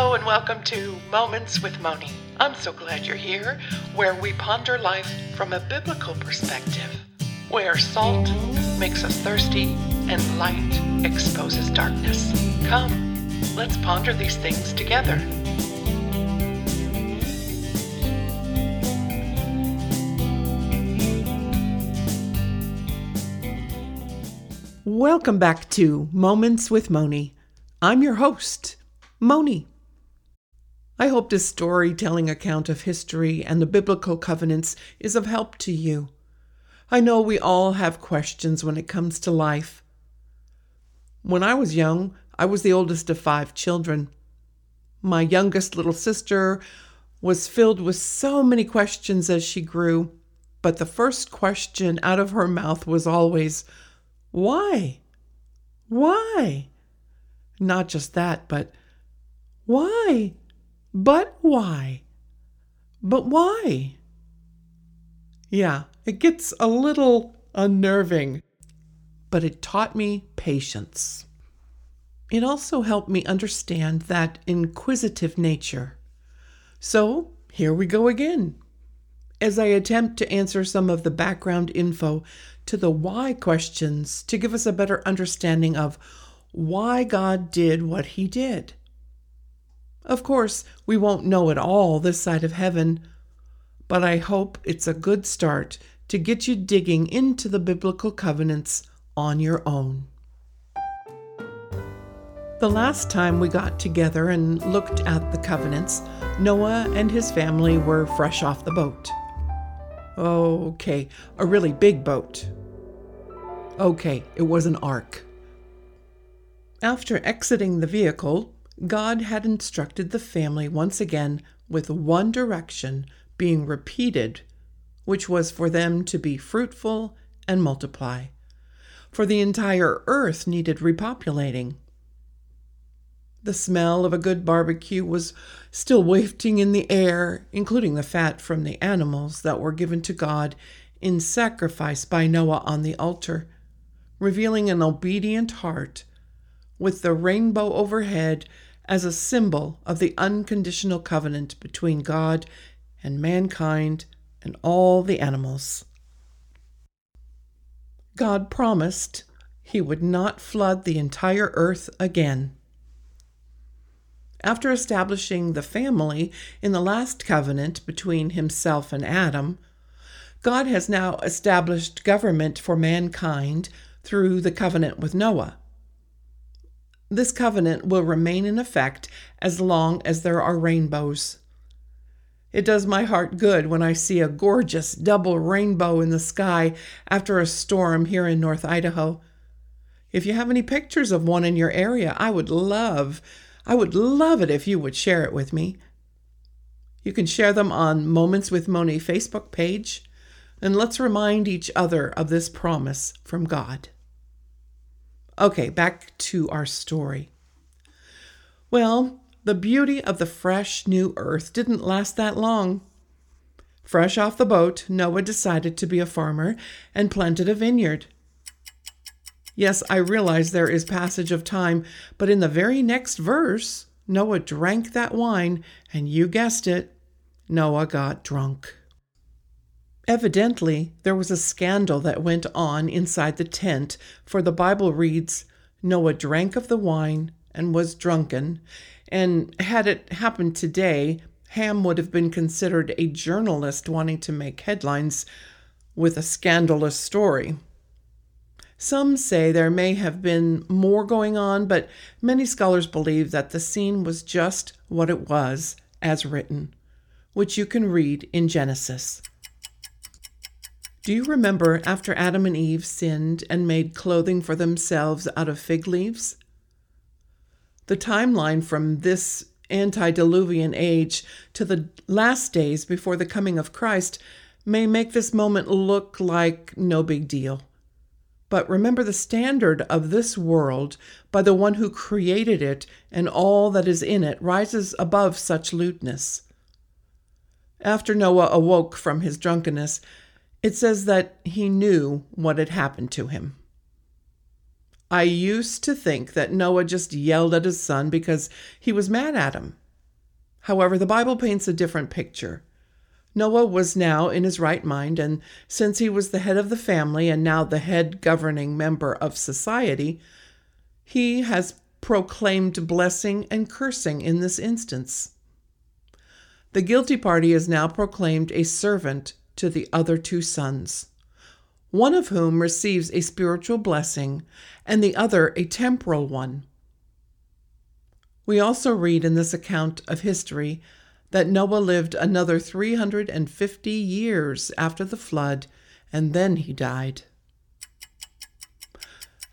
Hello and welcome to Moments with Moni. I'm so glad you're here, where we ponder life from a biblical perspective, where salt makes us thirsty and light exposes darkness. Come, let's ponder these things together. Welcome back to Moments with Moni. I'm your host, Moni. I hope this storytelling account of history and the biblical covenants is of help to you. I know we all have questions when it comes to life. When I was young, I was the oldest of five children. My youngest little sister was filled with so many questions as she grew, but the first question out of her mouth was always, Why? Why? Not just that, but why? But why? But why? Yeah, it gets a little unnerving, but it taught me patience. It also helped me understand that inquisitive nature. So, here we go again. As I attempt to answer some of the background info to the why questions to give us a better understanding of why God did what He did. Of course, we won't know it all this side of heaven, but I hope it's a good start to get you digging into the biblical covenants on your own. The last time we got together and looked at the covenants, Noah and his family were fresh off the boat. Okay, a really big boat. Okay, it was an ark. After exiting the vehicle, God had instructed the family once again with one direction being repeated, which was for them to be fruitful and multiply. For the entire earth needed repopulating. The smell of a good barbecue was still wafting in the air, including the fat from the animals that were given to God in sacrifice by Noah on the altar, revealing an obedient heart, with the rainbow overhead as a symbol of the unconditional covenant between God and mankind and all the animals. God promised he would not flood the entire earth again. After establishing the family in the last covenant between himself and Adam, God has now established government for mankind through the covenant with Noah. This covenant will remain in effect as long as there are rainbows. It does my heart good when I see a gorgeous double rainbow in the sky after a storm here in North Idaho. If you have any pictures of one in your area, I would love, I would love it if you would share it with me. You can share them on Moments with Moni Facebook page, and let's remind each other of this promise from God. Okay, back to our story. Well, the beauty of the fresh new earth didn't last that long. Fresh off the boat, Noah decided to be a farmer and planted a vineyard. Yes, I realize there is passage of time, but in the very next verse, Noah drank that wine, and you guessed it, Noah got drunk. Evidently, there was a scandal that went on inside the tent, for the Bible reads Noah drank of the wine and was drunken. And had it happened today, Ham would have been considered a journalist wanting to make headlines with a scandalous story. Some say there may have been more going on, but many scholars believe that the scene was just what it was, as written, which you can read in Genesis. Do you remember after Adam and Eve sinned and made clothing for themselves out of fig leaves? The timeline from this antediluvian age to the last days before the coming of Christ may make this moment look like no big deal. But remember the standard of this world by the one who created it and all that is in it rises above such lewdness. After Noah awoke from his drunkenness, it says that he knew what had happened to him. I used to think that Noah just yelled at his son because he was mad at him, However, the Bible paints a different picture. Noah was now in his right mind, and since he was the head of the family and now the head governing member of society, he has proclaimed blessing and cursing in this instance. The guilty party is now proclaimed a servant to the other two sons, one of whom receives a spiritual blessing and the other a temporal one. We also read in this account of history that Noah lived another 350 years after the flood, and then he died.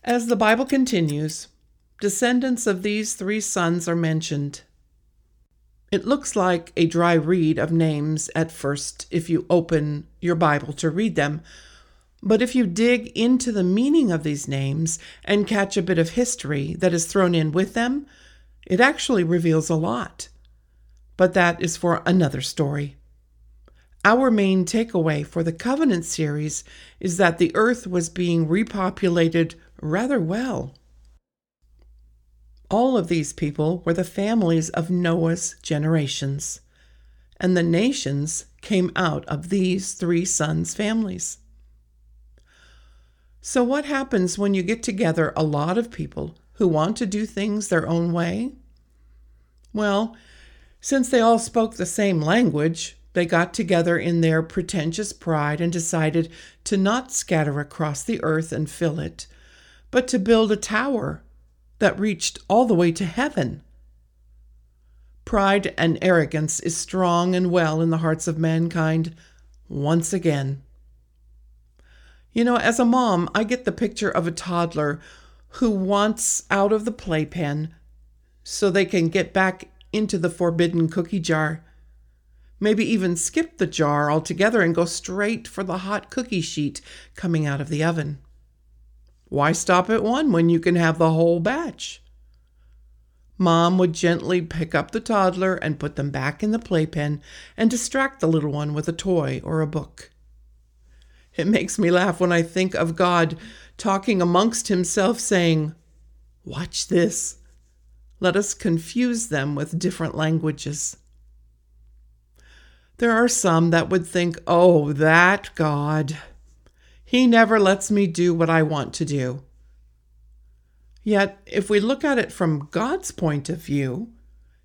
As the Bible continues, descendants of these three sons are mentioned. It looks like a dry read of names at first if you open your Bible to read them, but if you dig into the meaning of these names and catch a bit of history that is thrown in with them, it actually reveals a lot. But that is for another story. Our main takeaway for the Covenant series is that the earth was being repopulated rather well. All of these people were the families of Noah's generations, and the nations came out of these three sons' families. So, what happens when you get together a lot of people who want to do things their own way? Well, since they all spoke the same language, they got together in their pretentious pride and decided to not scatter across the earth and fill it, but to build a tower that reached all the way to heaven. Pride and arrogance is strong and well in the hearts of mankind once again. You know, as a mom, I get the picture of a toddler who wants out of the playpen so they can get back into the forbidden cookie jar. Maybe even skip the jar altogether and go straight for the hot cookie sheet coming out of the oven. Why stop at one when you can have the whole batch? Mom would gently pick up the toddler and put them back in the playpen and distract the little one with a toy or a book. It makes me laugh when I think of God talking amongst himself, saying, Watch this. Let us confuse them with different languages. There are some that would think, Oh, that God. He never lets me do what I want to do. Yet, if we look at it from God's point of view,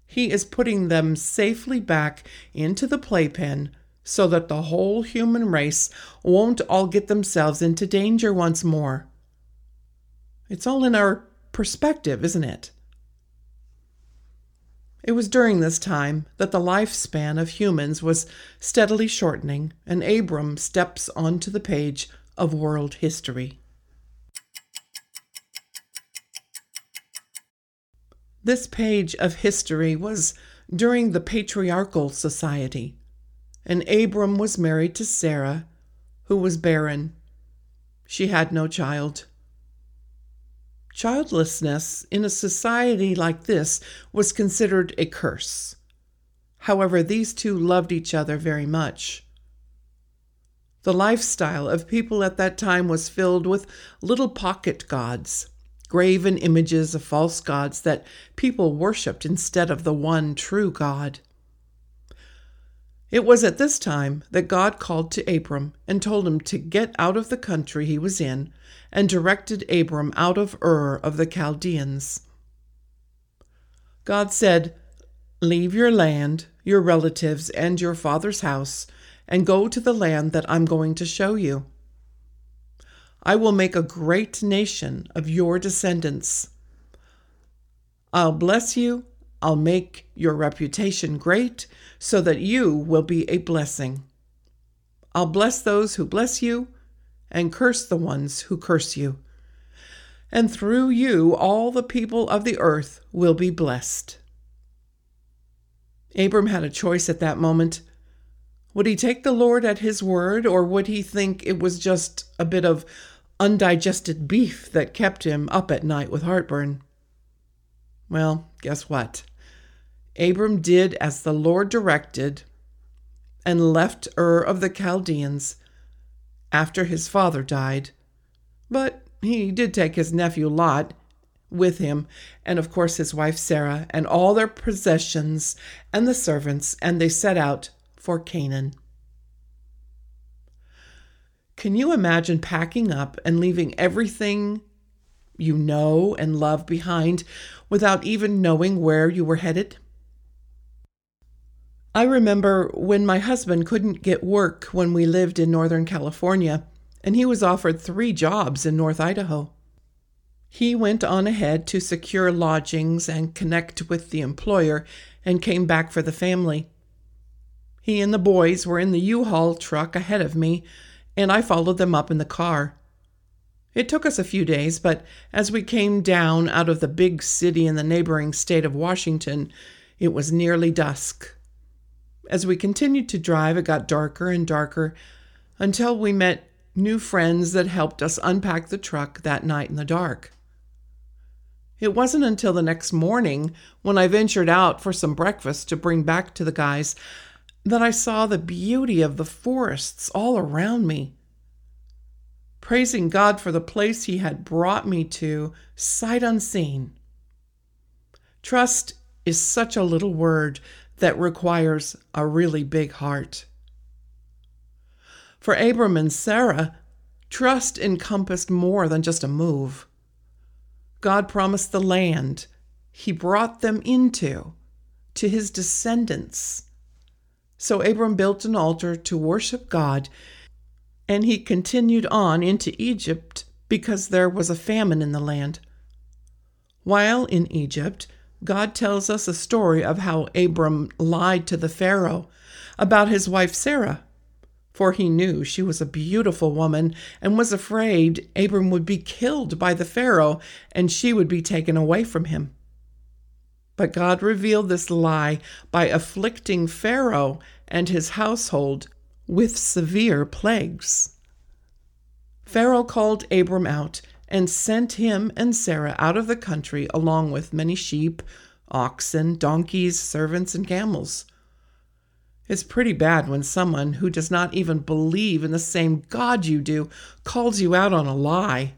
He is putting them safely back into the playpen so that the whole human race won't all get themselves into danger once more. It's all in our perspective, isn't it? It was during this time that the lifespan of humans was steadily shortening, and Abram steps onto the page of world history. This page of history was during the patriarchal society and Abram was married to Sarah, who was barren. She had no child. Childlessness in a society like this was considered a curse. However, these two loved each other very much. The lifestyle of people at that time was filled with little pocket gods, graven images of false gods that people worshipped instead of the one true God. It was at this time that God called to Abram and told him to get out of the country he was in and directed Abram out of Ur of the Chaldeans. God said, Leave your land, your relatives, and your father's house, and go to the land that I'm going to show you. I will make a great nation of your descendants. I'll bless you I'll make your reputation great so that you will be a blessing. I'll bless those who bless you and curse the ones who curse you. And through you, all the people of the earth will be blessed. Abram had a choice at that moment. Would he take the Lord at his word, or would he think it was just a bit of undigested beef that kept him up at night with heartburn? Well, guess what? Abram did as the Lord directed and left Ur of the Chaldeans after his father died. But he did take his nephew Lot with him, and of course his wife Sarah, and all their possessions and the servants, and they set out for Canaan. Can you imagine packing up and leaving everything you know and love behind without even knowing where you were headed? I remember when my husband couldn't get work when we lived in Northern California, and he was offered three jobs in North Idaho. He went on ahead to secure lodgings and connect with the employer and came back for the family. He and the boys were in the U Haul truck ahead of me, and I followed them up in the car. It took us a few days, but as we came down out of the big city in the neighboring state of Washington, it was nearly dusk. As we continued to drive, it got darker and darker until we met new friends that helped us unpack the truck that night in the dark. It wasn't until the next morning, when I ventured out for some breakfast to bring back to the guys, that I saw the beauty of the forests all around me. Praising God for the place He had brought me to, sight unseen. Trust is such a little word that requires a really big heart. For Abram and Sarah, trust encompassed more than just a move. God promised the land he brought them into to his descendants. So Abram built an altar to worship God, and he continued on into Egypt because there was a famine in the land. While in Egypt, God tells us a story of how Abram lied to the Pharaoh about his wife Sarah for he knew she was a beautiful woman and was afraid Abram would be killed by the Pharaoh and she would be taken away from him. But God revealed this lie by afflicting Pharaoh and his household with severe plagues. Pharaoh called Abram out and sent him and Sarah out of the country along with many sheep, oxen, donkeys, servants, and camels. It's pretty bad when someone who does not even believe in the same God you do calls you out on a lie.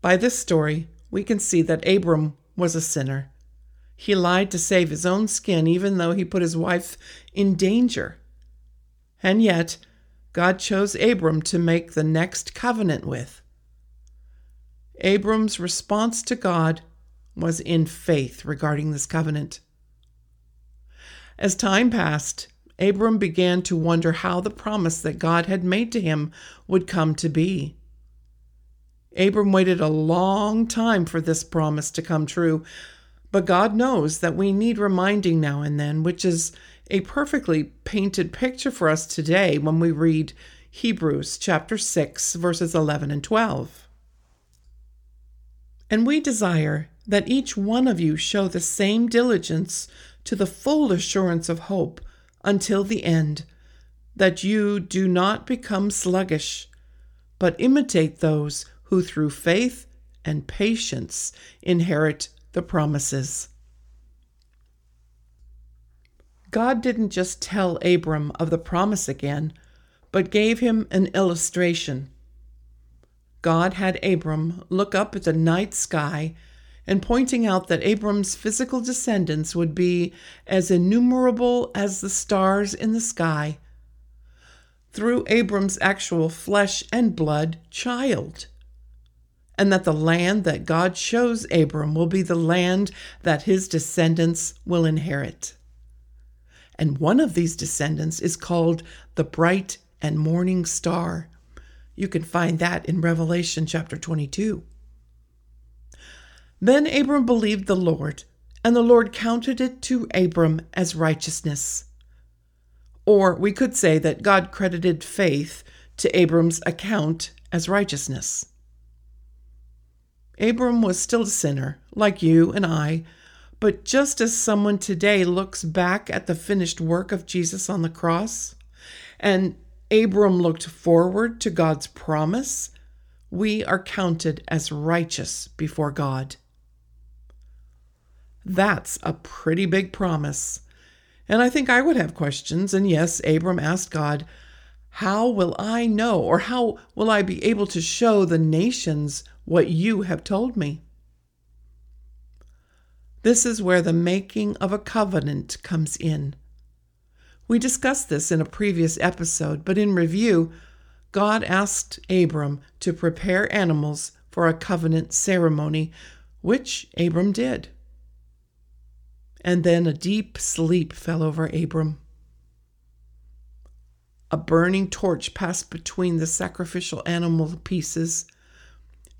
By this story, we can see that Abram was a sinner. He lied to save his own skin, even though he put his wife in danger. And yet, God chose Abram to make the next covenant with. Abram's response to God was in faith regarding this covenant. As time passed, Abram began to wonder how the promise that God had made to him would come to be. Abram waited a long time for this promise to come true, but God knows that we need reminding now and then, which is a perfectly painted picture for us today when we read Hebrews chapter 6 verses 11 and 12. And we desire that each one of you show the same diligence to the full assurance of hope until the end, that you do not become sluggish, but imitate those who through faith and patience inherit the promises. God didn't just tell Abram of the promise again, but gave him an illustration. God had Abram look up at the night sky and pointing out that Abram's physical descendants would be as innumerable as the stars in the sky through Abram's actual flesh and blood child. And that the land that God shows Abram will be the land that his descendants will inherit. And one of these descendants is called the bright and morning star. You can find that in Revelation chapter 22. Then Abram believed the Lord, and the Lord counted it to Abram as righteousness. Or we could say that God credited faith to Abram's account as righteousness. Abram was still a sinner, like you and I, but just as someone today looks back at the finished work of Jesus on the cross, and Abram looked forward to God's promise, we are counted as righteous before God. That's a pretty big promise. And I think I would have questions. And yes, Abram asked God, How will I know, or how will I be able to show the nations what you have told me. This is where the making of a covenant comes in. We discussed this in a previous episode, but in review, God asked Abram to prepare animals for a covenant ceremony, which Abram did. And then a deep sleep fell over Abram. A burning torch passed between the sacrificial animal pieces.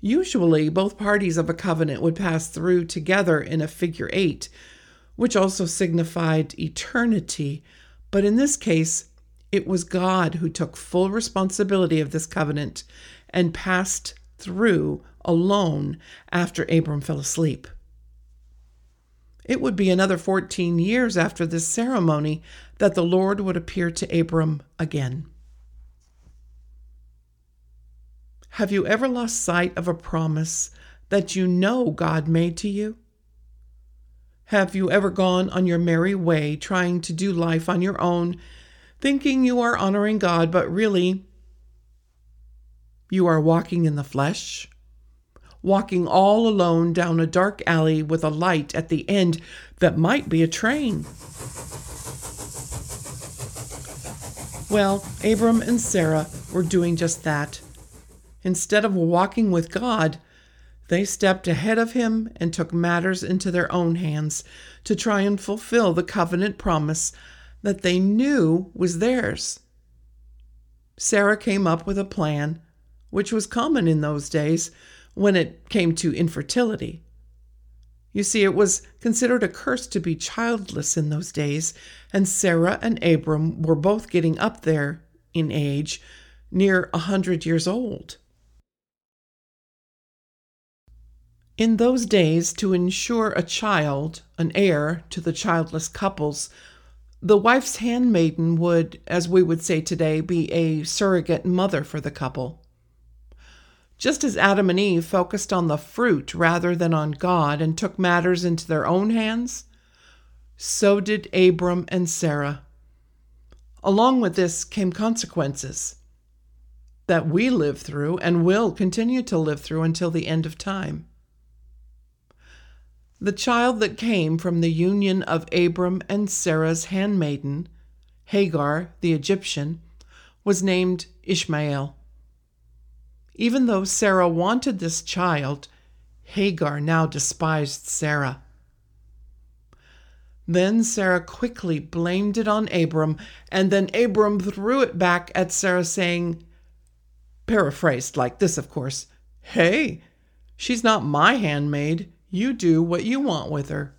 Usually, both parties of a covenant would pass through together in a figure eight, which also signified eternity. But in this case, it was God who took full responsibility of this covenant and passed through alone after Abram fell asleep. It would be another 14 years after this ceremony that the Lord would appear to Abram again. Have you ever lost sight of a promise that you know God made to you? Have you ever gone on your merry way trying to do life on your own, thinking you are honoring God, but really you are walking in the flesh? walking all alone down a dark alley with a light at the end that might be a train. Well, Abram and Sarah were doing just that. Instead of walking with God, they stepped ahead of him and took matters into their own hands to try and fulfill the covenant promise that they knew was theirs. Sarah came up with a plan, which was common in those days, when it came to infertility. You see, it was considered a curse to be childless in those days, and Sarah and Abram were both getting up there in age, near a hundred years old. In those days, to ensure a child, an heir to the childless couples, the wife's handmaiden would, as we would say today, be a surrogate mother for the couple. Just as Adam and Eve focused on the fruit rather than on God and took matters into their own hands, so did Abram and Sarah. Along with this came consequences that we live through and will continue to live through until the end of time. The child that came from the union of Abram and Sarah's handmaiden, Hagar the Egyptian, was named Ishmael. Even though Sarah wanted this child, Hagar now despised Sarah. Then Sarah quickly blamed it on Abram, and then Abram threw it back at Sarah, saying, paraphrased like this, of course, Hey, she's not my handmaid. You do what you want with her.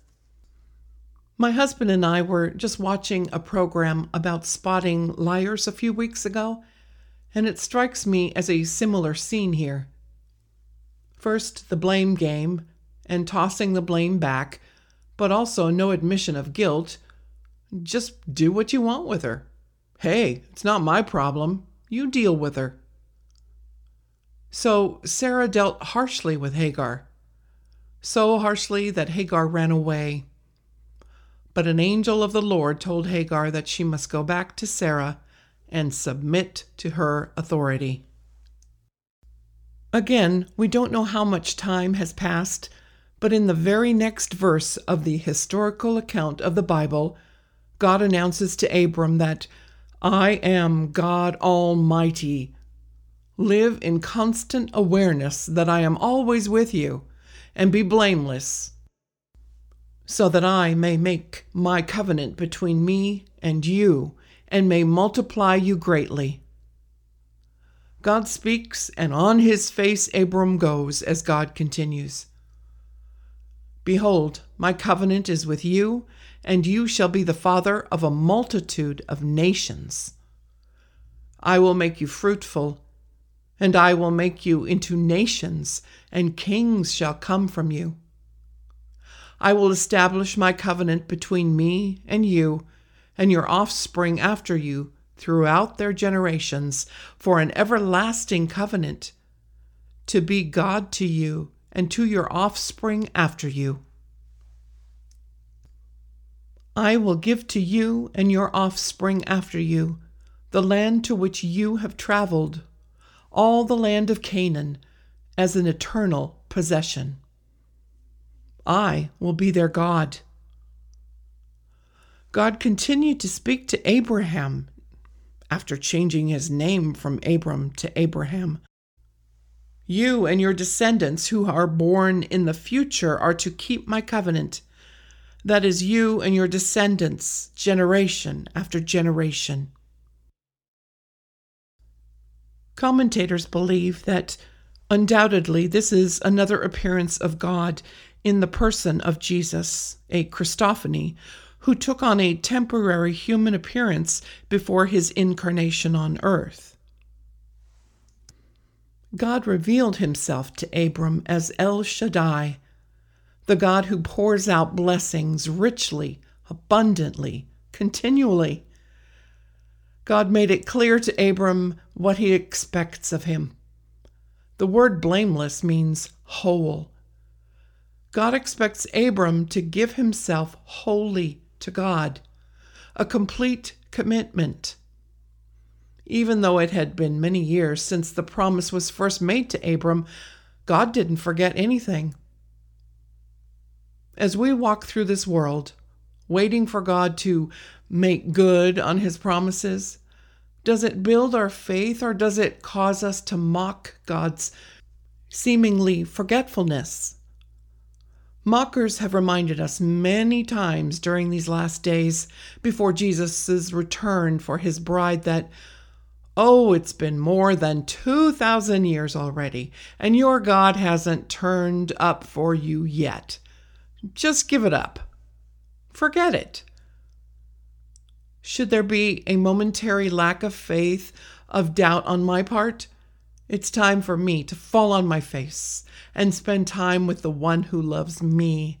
My husband and I were just watching a program about spotting liars a few weeks ago, and it strikes me as a similar scene here. First, the blame game and tossing the blame back, but also no admission of guilt. Just do what you want with her. Hey, it's not my problem. You deal with her. So Sarah dealt harshly with Hagar, so harshly that Hagar ran away. But an angel of the Lord told Hagar that she must go back to Sarah and submit to her authority. Again, we don't know how much time has passed, but in the very next verse of the historical account of the Bible, God announces to Abram that I am God Almighty. Live in constant awareness that I am always with you, and be blameless, so that I may make my covenant between me and you and may multiply you greatly. God speaks, and on his face Abram goes as God continues. Behold, my covenant is with you, and you shall be the father of a multitude of nations. I will make you fruitful, and I will make you into nations, and kings shall come from you. I will establish my covenant between me and you and your offspring after you throughout their generations for an everlasting covenant, to be God to you and to your offspring after you. I will give to you and your offspring after you the land to which you have traveled, all the land of Canaan, as an eternal possession. I will be their God. God continued to speak to Abraham after changing his name from Abram to Abraham. You and your descendants who are born in the future are to keep my covenant. That is, you and your descendants, generation after generation. Commentators believe that undoubtedly this is another appearance of God in the person of Jesus, a Christophany, who took on a temporary human appearance before his incarnation on earth. God revealed himself to Abram as El Shaddai, the God who pours out blessings richly, abundantly, continually. God made it clear to Abram what he expects of him. The word blameless means whole. God expects Abram to give himself wholly to God, a complete commitment. Even though it had been many years since the promise was first made to Abram, God didn't forget anything. As we walk through this world, waiting for God to make good on his promises, does it build our faith or does it cause us to mock God's seemingly forgetfulness? Mockers have reminded us many times during these last days before Jesus' return for his bride that, oh, it's been more than 2,000 years already, and your God hasn't turned up for you yet. Just give it up. Forget it. Should there be a momentary lack of faith, of doubt on my part, it's time for me to fall on my face and spend time with the one who loves me,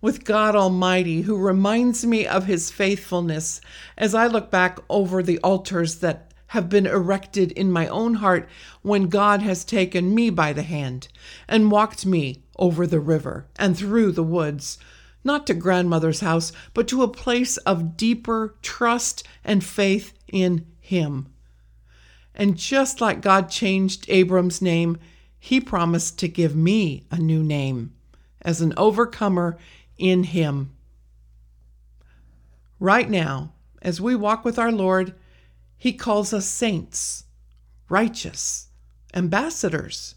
with God Almighty, who reminds me of his faithfulness as I look back over the altars that have been erected in my own heart when God has taken me by the hand and walked me over the river and through the woods, not to grandmother's house, but to a place of deeper trust and faith in Him. And just like God changed Abram's name, he promised to give me a new name as an overcomer in him. Right now, as we walk with our Lord, he calls us saints, righteous, ambassadors,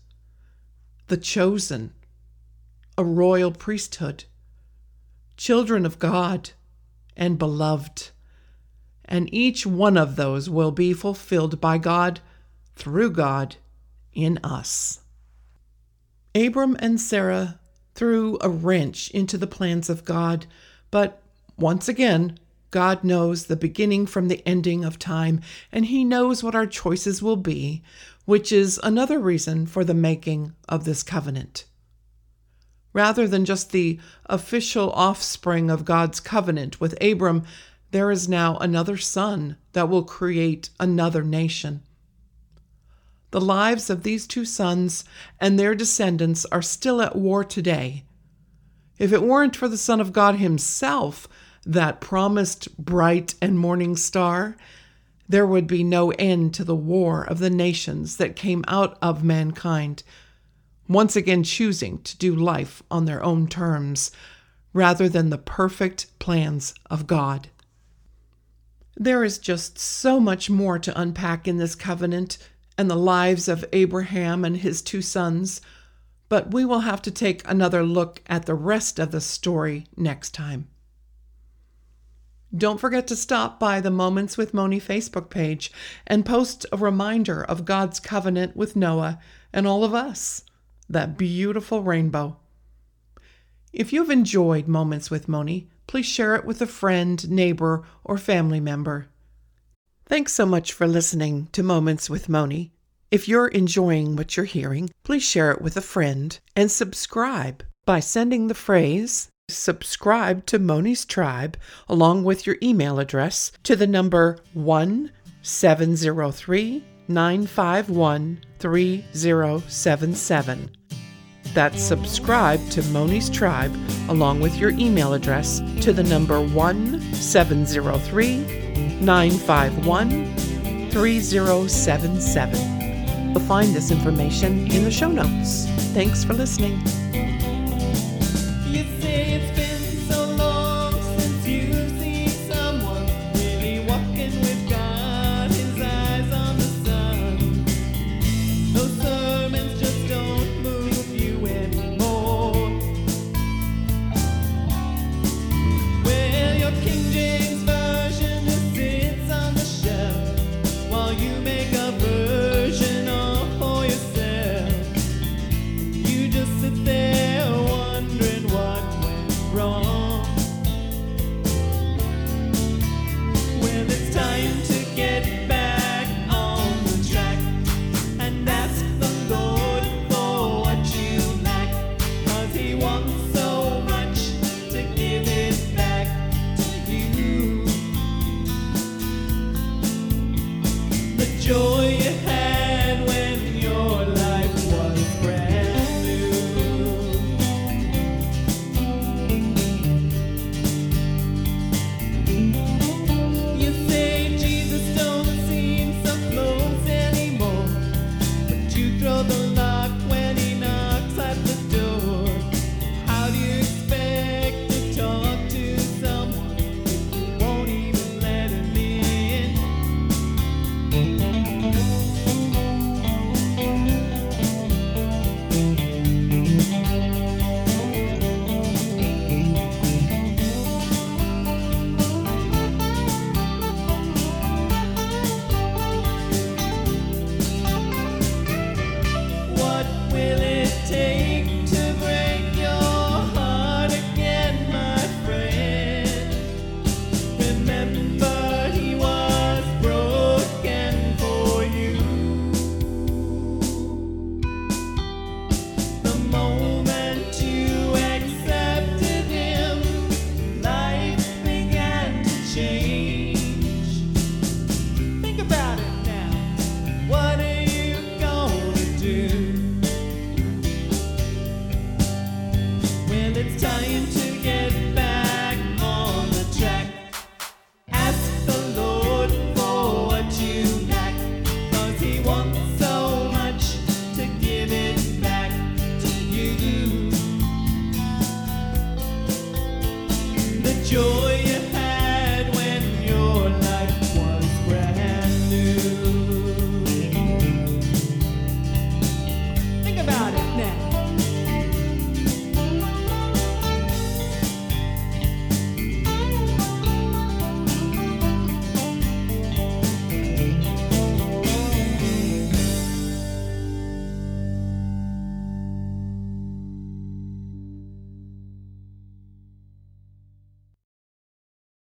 the chosen, a royal priesthood, children of God, and beloved and each one of those will be fulfilled by God, through God, in us. Abram and Sarah threw a wrench into the plans of God, but once again, God knows the beginning from the ending of time, and He knows what our choices will be, which is another reason for the making of this covenant. Rather than just the official offspring of God's covenant with Abram, there is now another son that will create another nation. The lives of these two sons and their descendants are still at war today. If it weren't for the Son of God Himself, that promised bright and morning star, there would be no end to the war of the nations that came out of mankind, once again choosing to do life on their own terms rather than the perfect plans of God. There is just so much more to unpack in this covenant and the lives of Abraham and his two sons, but we will have to take another look at the rest of the story next time. Don't forget to stop by the Moments with Moni Facebook page and post a reminder of God's covenant with Noah and all of us, that beautiful rainbow. If you've enjoyed Moments with Moni, please share it with a friend, neighbor, or family member. Thanks so much for listening to Moments with Moni. If you're enjoying what you're hearing, please share it with a friend and subscribe by sending the phrase subscribe to Moni's Tribe along with your email address to the number 1703 951 3077. That's subscribe to Moni's Tribe along with your email address to the number 1703 951 3077. You'll find this information in the show notes. Thanks for listening.